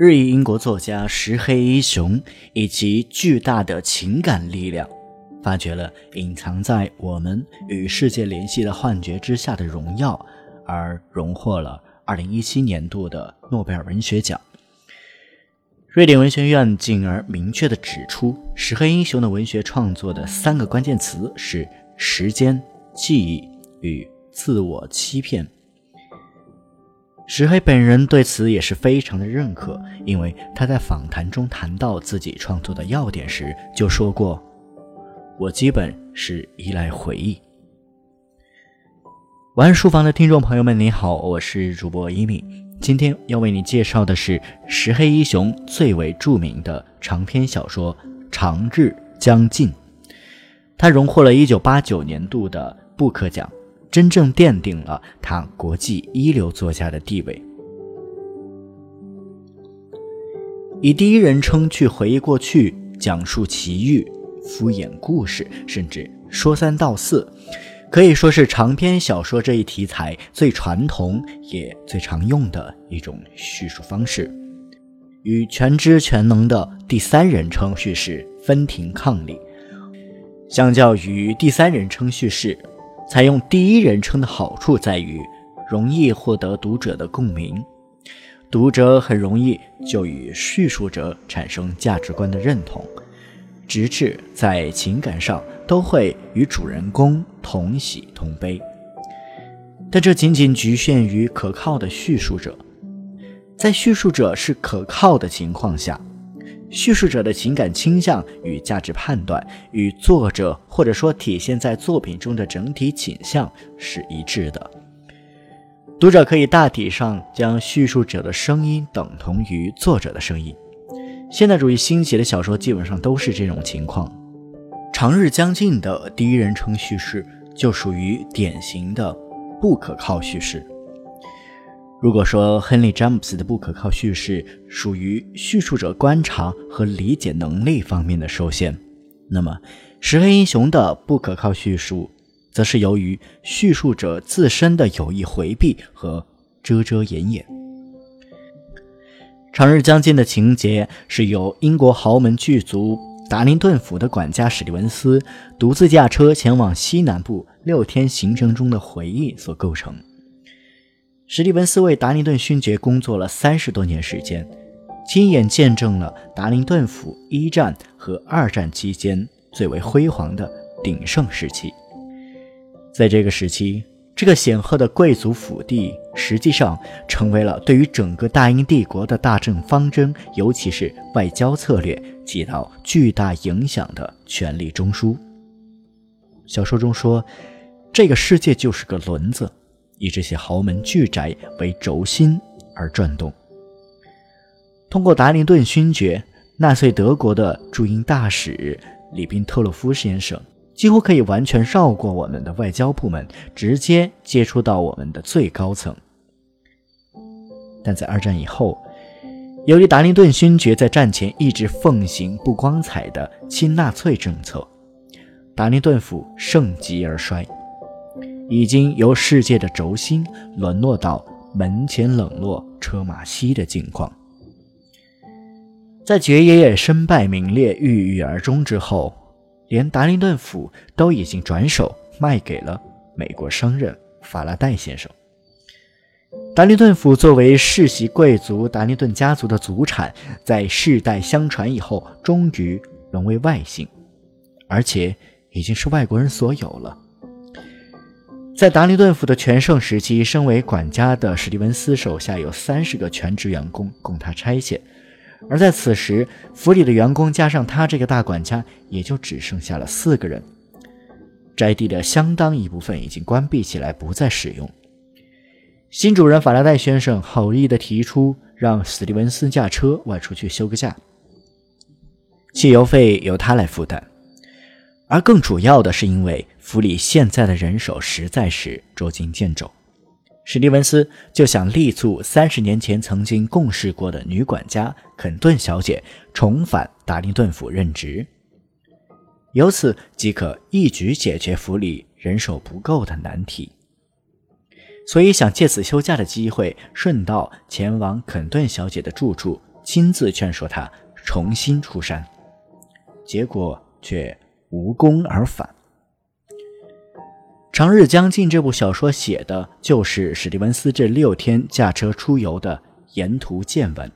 日裔英国作家石黑一雄以及巨大的情感力量，发掘了隐藏在我们与世界联系的幻觉之下的荣耀，而荣获了2017年度的诺贝尔文学奖。瑞典文学院进而明确地指出，石黑一雄的文学创作的三个关键词是时间、记忆与自我欺骗。石黑本人对此也是非常的认可，因为他在访谈中谈到自己创作的要点时就说过：“我基本是依赖回忆。”晚安书房的听众朋友们，你好，我是主播一米，今天要为你介绍的是石黑一雄最为著名的长篇小说《长日将近》，他荣获了一九八九年度的布克奖。真正奠定了他国际一流作家的地位。以第一人称去回忆过去，讲述奇遇，敷衍故事，甚至说三道四，可以说是长篇小说这一题材最传统也最常用的一种叙述方式，与全知全能的第三人称叙事分庭抗礼。相较于第三人称叙事。采用第一人称的好处在于，容易获得读者的共鸣，读者很容易就与叙述者产生价值观的认同，直至在情感上都会与主人公同喜同悲。但这仅仅局限于可靠的叙述者，在叙述者是可靠的情况下。叙述者的情感倾向与价值判断与作者或者说体现在作品中的整体倾向是一致的。读者可以大体上将叙述者的声音等同于作者的声音。现代主义兴起的小说基本上都是这种情况。长日将近的第一人称叙事就属于典型的不可靠叙事。如果说亨利·詹姆斯的不可靠叙事属于叙述者观察和理解能力方面的受限，那么石黑英雄的不可靠叙述，则是由于叙述者自身的有意回避和遮遮掩掩。长日将近的情节是由英国豪门巨族达林顿府的管家史蒂文斯独自驾车前往西南部六天行程中的回忆所构成。史蒂文斯为达林顿勋爵工作了三十多年时间，亲眼见证了达林顿府一战和二战期间最为辉煌的鼎盛时期。在这个时期，这个显赫的贵族府邸实际上成为了对于整个大英帝国的大政方针，尤其是外交策略起到巨大影响的权力中枢。小说中说，这个世界就是个轮子。以这些豪门巨宅为轴心而转动。通过达林顿勋爵，纳粹德国的驻英大使里宾特洛夫先生几乎可以完全绕过我们的外交部门，直接接触到我们的最高层。但在二战以后，由于达林顿勋爵在战前一直奉行不光彩的亲纳粹政策，达林顿府盛极而衰。已经由世界的轴心沦落到门前冷落车马稀的境况。在爵爷爷身败名裂、郁郁而终之后，连达林顿府都已经转手卖给了美国商人法拉代先生。达林顿府作为世袭贵族达林顿家族的祖产，在世代相传以后，终于沦为外姓，而且已经是外国人所有了。在达林顿府的全盛时期，身为管家的史蒂文斯手下有三十个全职员工供他差遣，而在此时，府里的员工加上他这个大管家，也就只剩下了四个人。宅地的相当一部分已经关闭起来，不再使用。新主人法拉代先生好意地提出让史蒂文斯驾车外出去休个假，汽油费由他来负担。而更主要的是，因为府里现在的人手实在是捉襟见肘，史蒂文斯就想力促三十年前曾经共事过的女管家肯顿小姐重返达林顿府任职，由此即可一举解决府里人手不够的难题。所以想借此休假的机会，顺道前往肯顿小姐的住处亲自劝说她重新出山，结果却无功而返。《长日将近》这部小说写的就是史蒂文斯这六天驾车出游的沿途见闻，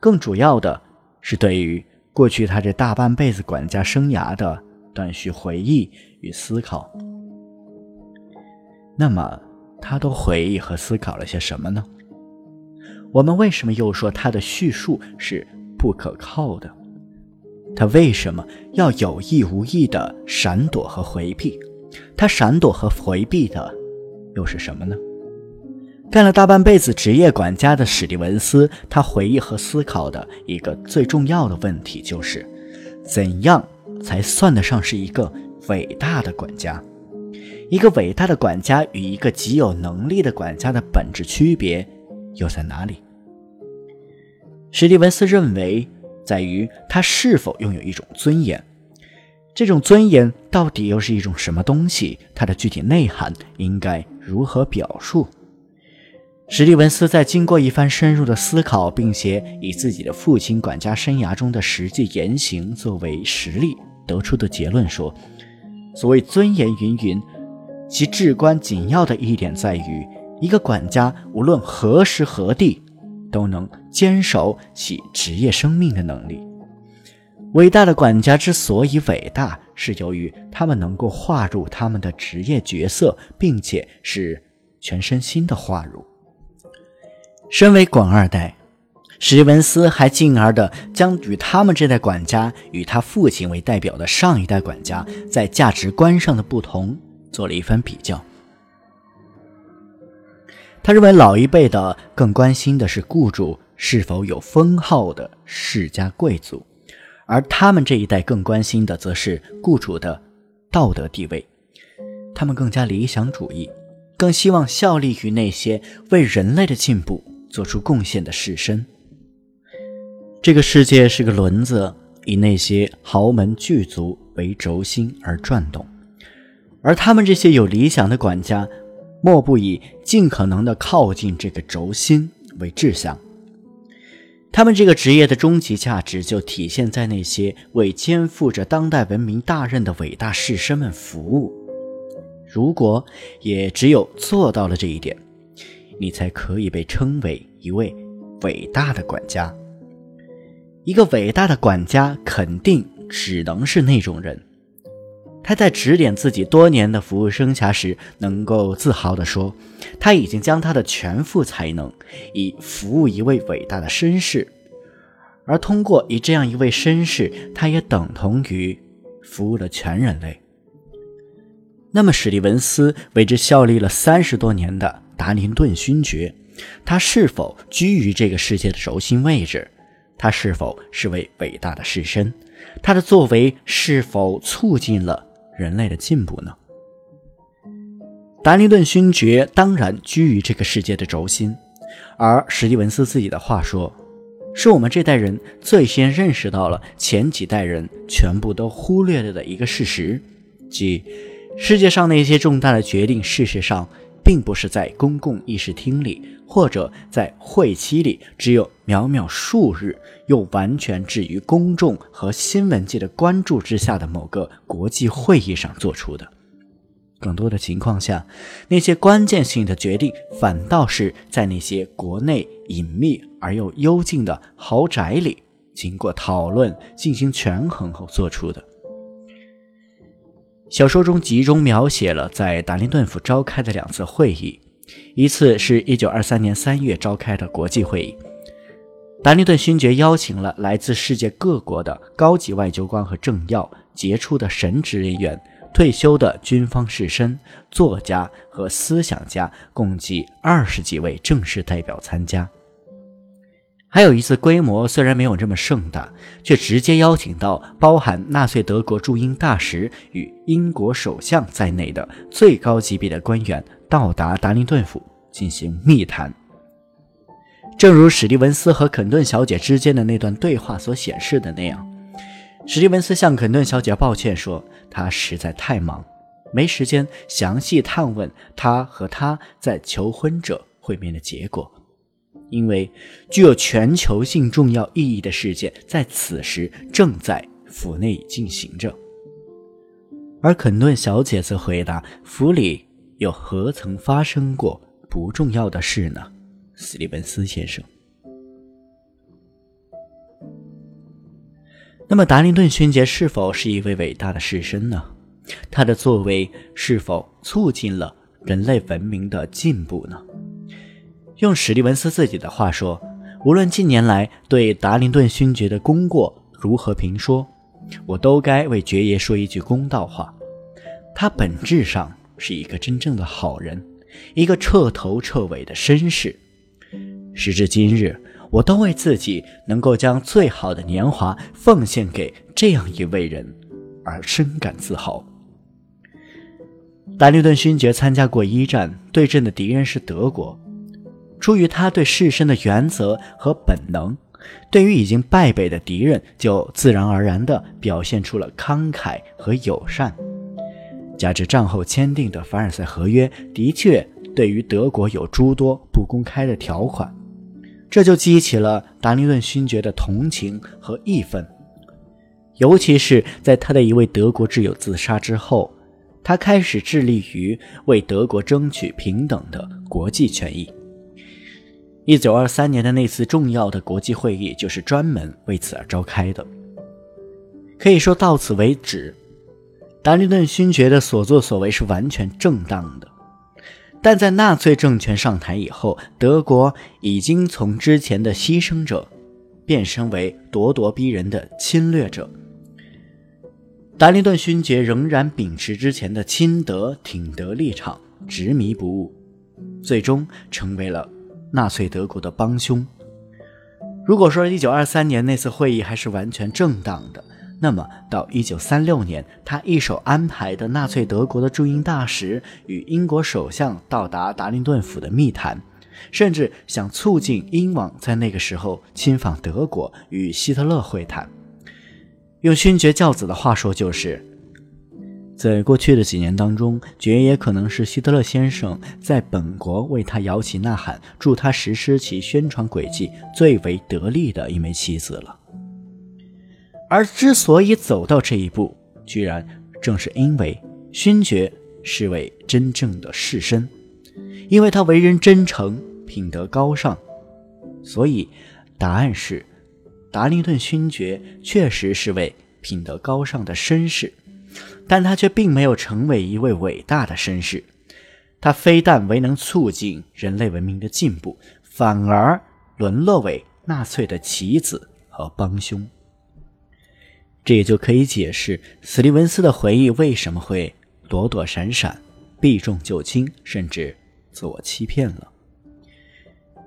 更主要的是对于过去他这大半辈子管家生涯的断续回忆与思考。那么，他都回忆和思考了些什么呢？我们为什么又说他的叙述是不可靠的？他为什么要有意无意的闪躲和回避？他闪躲和回避的又是什么呢？干了大半辈子职业管家的史蒂文斯，他回忆和思考的一个最重要的问题就是：怎样才算得上是一个伟大的管家？一个伟大的管家与一个极有能力的管家的本质区别又在哪里？史蒂文斯认为。在于他是否拥有一种尊严，这种尊严到底又是一种什么东西？它的具体内涵应该如何表述？史蒂文斯在经过一番深入的思考，并且以自己的父亲管家生涯中的实际言行作为实例，得出的结论说：所谓尊严云云，其至关紧要的一点在于，一个管家无论何时何地。都能坚守其职业生命的能力。伟大的管家之所以伟大，是由于他们能够划入他们的职业角色，并且是全身心的划入。身为管二代，史蒂文斯还进而的将与他们这代管家与他父亲为代表的上一代管家在价值观上的不同做了一番比较。他认为老一辈的更关心的是雇主是否有封号的世家贵族，而他们这一代更关心的则是雇主的道德地位。他们更加理想主义，更希望效力于那些为人类的进步做出贡献的士绅。这个世界是个轮子，以那些豪门巨族为轴心而转动，而他们这些有理想的管家。莫不以尽可能的靠近这个轴心为志向。他们这个职业的终极价值就体现在那些为肩负着当代文明大任的伟大士绅们服务。如果也只有做到了这一点，你才可以被称为一位伟大的管家。一个伟大的管家肯定只能是那种人。他在指点自己多年的服务生涯时，能够自豪地说：“他已经将他的全副才能以服务一位伟大的绅士，而通过以这样一位绅士，他也等同于服务了全人类。”那么，史蒂文斯为之效力了三十多年的达林顿勋爵，他是否居于这个世界的轴心位置？他是否是位伟大的士绅？他的作为是否促进了？人类的进步呢？达林顿勋爵当然居于这个世界的轴心，而史蒂文斯自己的话说，是我们这代人最先认识到了前几代人全部都忽略了的一个事实，即世界上那些重大的决定，事实上并不是在公共议事厅里或者在会期里只有渺渺数日。又完全置于公众和新闻界的关注之下的某个国际会议上做出的。更多的情况下，那些关键性的决定反倒是在那些国内隐秘而又幽静的豪宅里，经过讨论进行权衡后做出的。小说中集中描写了在达林顿府召开的两次会议，一次是一九二三年三月召开的国际会议。达林顿勋爵邀请了来自世界各国的高级外交官和政要、杰出的神职人员、退休的军方士绅、作家和思想家，共计二十几位正式代表参加。还有一次规模虽然没有这么盛大，却直接邀请到包含纳粹德国驻英大使与英国首相在内的最高级别的官员到达达林顿府进行密谈。正如史蒂文斯和肯顿小姐之间的那段对话所显示的那样，史蒂文斯向肯顿小姐抱歉说，他实在太忙，没时间详细探问他和他在求婚者会面的结果。因为具有全球性重要意义的事件在此时正在府内进行着。而肯顿小姐则回答：“府里又何曾发生过不重要的事呢？”斯蒂文斯先生。那么，达林顿勋爵是否是一位伟大的士绅呢？他的作为是否促进了人类文明的进步呢？用史蒂文斯自己的话说：“无论近年来对达林顿勋爵的功过如何评说，我都该为爵爷说一句公道话。他本质上是一个真正的好人，一个彻头彻尾的绅士。时至今日，我都为自己能够将最好的年华奉献给这样一位人而深感自豪。”达林顿勋爵参加过一战，对阵的敌人是德国。出于他对士绅的原则和本能，对于已经败北的敌人，就自然而然地表现出了慷慨和友善。加之战后签订的凡尔赛合约的确对于德国有诸多不公开的条款，这就激起了达林顿勋爵的同情和义愤。尤其是在他的一位德国挚友自杀之后，他开始致力于为德国争取平等的国际权益。一九二三年的那次重要的国际会议就是专门为此而召开的。可以说到此为止，达林顿勋爵的所作所为是完全正当的。但在纳粹政权上台以后，德国已经从之前的牺牲者变身为咄咄逼人的侵略者。达林顿勋爵仍然秉持之前的亲德挺德立场，执迷不悟，最终成为了。纳粹德国的帮凶。如果说1923年那次会议还是完全正当的，那么到1936年，他一手安排的纳粹德国的驻英大使与英国首相到达达林顿府的密谈，甚至想促进英王在那个时候亲访德国与希特勒会谈，用勋爵教子的话说就是。在过去的几年当中，爵爷可能是希特勒先生在本国为他摇旗呐喊、助他实施其宣传轨迹最为得力的一枚棋子了。而之所以走到这一步，居然正是因为勋爵是位真正的士绅，因为他为人真诚、品德高尚，所以答案是，达林顿勋爵确实是位品德高尚的绅士。但他却并没有成为一位伟大的绅士，他非但未能促进人类文明的进步，反而沦落为纳粹的棋子和帮凶。这也就可以解释史蒂文斯的回忆为什么会躲躲闪闪、避重就轻，甚至自我欺骗了。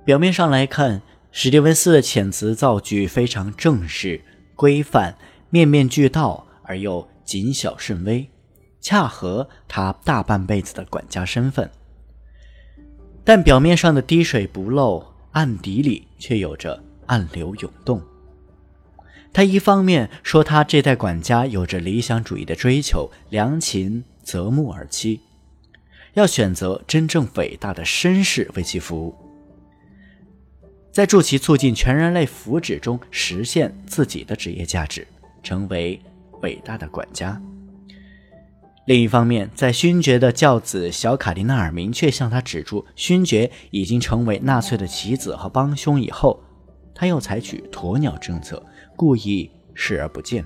表面上来看，史蒂文斯的遣词造句非常正式、规范，面面俱到，而又。谨小慎微，恰合他大半辈子的管家身份。但表面上的滴水不漏，暗底里却有着暗流涌动。他一方面说他这代管家有着理想主义的追求，良禽择木而栖，要选择真正伟大的绅士为其服务，在助其促进全人类福祉中实现自己的职业价值，成为。伟大的管家。另一方面，在勋爵的教子小卡迪纳尔明确向他指出勋爵已经成为纳粹的棋子和帮凶以后，他又采取鸵鸟政策，故意视而不见，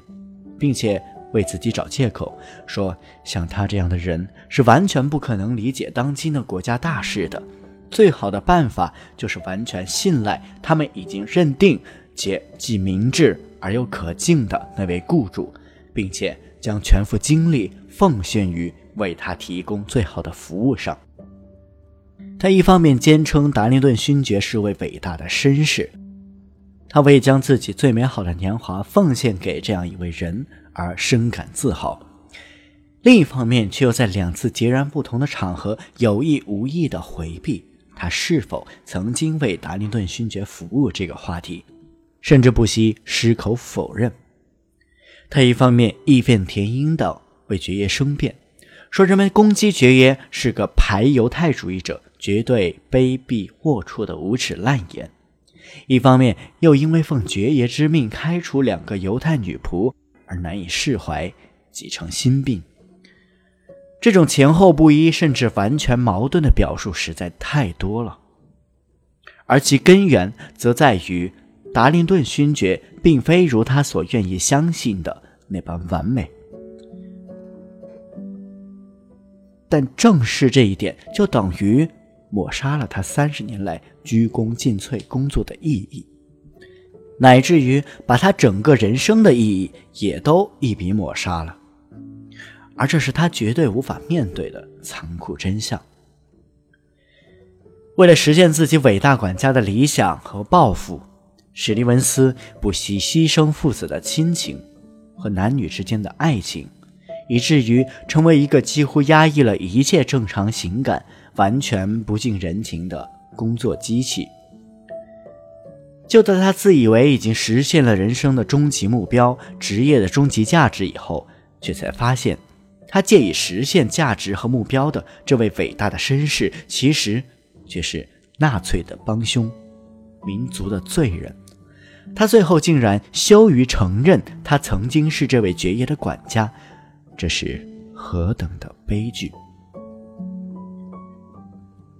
并且为自己找借口，说像他这样的人是完全不可能理解当今的国家大事的。最好的办法就是完全信赖他们已经认定且既明智而又可敬的那位雇主。并且将全副精力奉献于为他提供最好的服务上。他一方面坚称达林顿勋爵是位伟大的绅士，他为将自己最美好的年华奉献给这样一位人而深感自豪；另一方面，却又在两次截然不同的场合有意无意地回避他是否曾经为达林顿勋爵服务这个话题，甚至不惜矢口否认。他一方面义愤填膺地为爵爷申辩，说人们攻击爵爷是个排犹太主义者，绝对卑鄙龌龊的无耻烂言；一方面又因为奉爵爷之命开除两个犹太女仆而难以释怀，几成心病。这种前后不一，甚至完全矛盾的表述实在太多了，而其根源则在于达林顿勋爵并非如他所愿意相信的那般完美。但正是这一点，就等于抹杀了他三十年来鞠躬尽瘁工作的意义，乃至于把他整个人生的意义也都一笔抹杀了。而这是他绝对无法面对的残酷真相。为了实现自己伟大管家的理想和抱负，史蒂文斯不惜牺牲父子的亲情和男女之间的爱情，以至于成为一个几乎压抑了一切正常情感、完全不近人情的工作机器。就在他自以为已经实现了人生的终极目标、职业的终极价值以后，却才发现。他借以实现价值和目标的这位伟大的绅士，其实却是纳粹的帮凶，民族的罪人。他最后竟然羞于承认他曾经是这位爵爷的管家，这是何等的悲剧！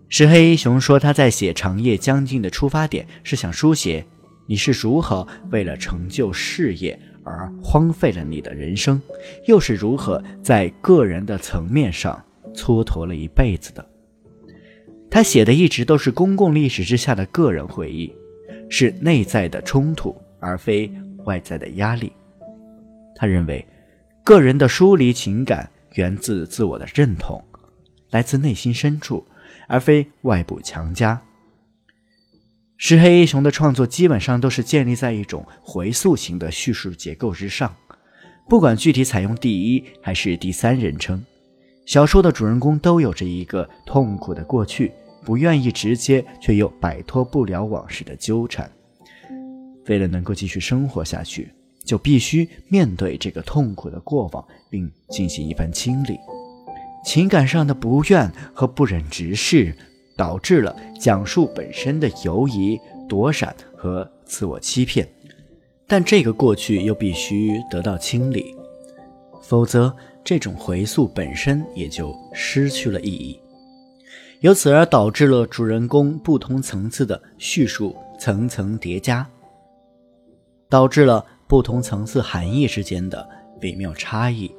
石黑一雄说，他在写《长夜将近》的出发点是想书写你是如何为了成就事业。而荒废了你的人生，又是如何在个人的层面上蹉跎了一辈子的？他写的一直都是公共历史之下的个人回忆，是内在的冲突，而非外在的压力。他认为，个人的疏离情感源自自我的认同，来自内心深处，而非外部强加。石黑一雄的创作基本上都是建立在一种回溯型的叙述结构之上，不管具体采用第一还是第三人称，小说的主人公都有着一个痛苦的过去，不愿意直接却又摆脱不了往事的纠缠。为了能够继续生活下去，就必须面对这个痛苦的过往，并进行一番清理。情感上的不愿和不忍直视。导致了讲述本身的犹疑、躲闪和自我欺骗，但这个过去又必须得到清理，否则这种回溯本身也就失去了意义，由此而导致了主人公不同层次的叙述层层叠加，导致了不同层次含义之间的微妙差异，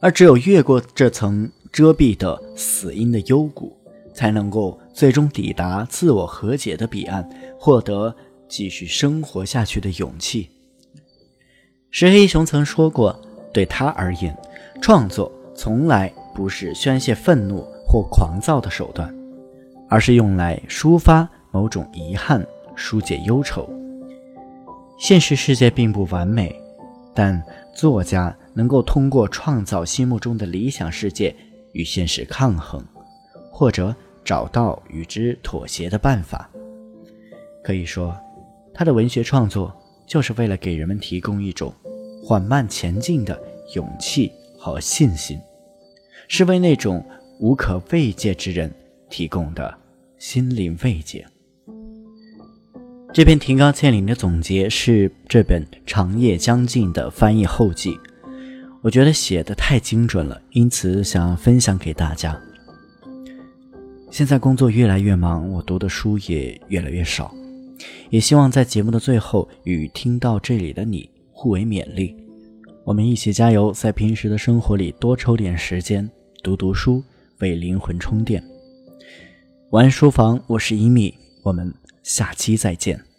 而只有越过这层遮蔽的死因的幽谷。才能够最终抵达自我和解的彼岸，获得继续生活下去的勇气。石黑雄曾说过，对他而言，创作从来不是宣泄愤怒或狂躁的手段，而是用来抒发某种遗憾、疏解忧愁。现实世界并不完美，但作家能够通过创造心目中的理想世界与现实抗衡。或者找到与之妥协的办法。可以说，他的文学创作就是为了给人们提供一种缓慢前进的勇气和信心，是为那种无可慰藉之人提供的心灵慰藉。这篇提高千里的总结是这本《长夜将近》的翻译后记，我觉得写的太精准了，因此想分享给大家。现在工作越来越忙，我读的书也越来越少，也希望在节目的最后与听到这里的你互为勉励，我们一起加油，在平时的生活里多抽点时间读读书，为灵魂充电。晚安书房，我是一米，我们下期再见。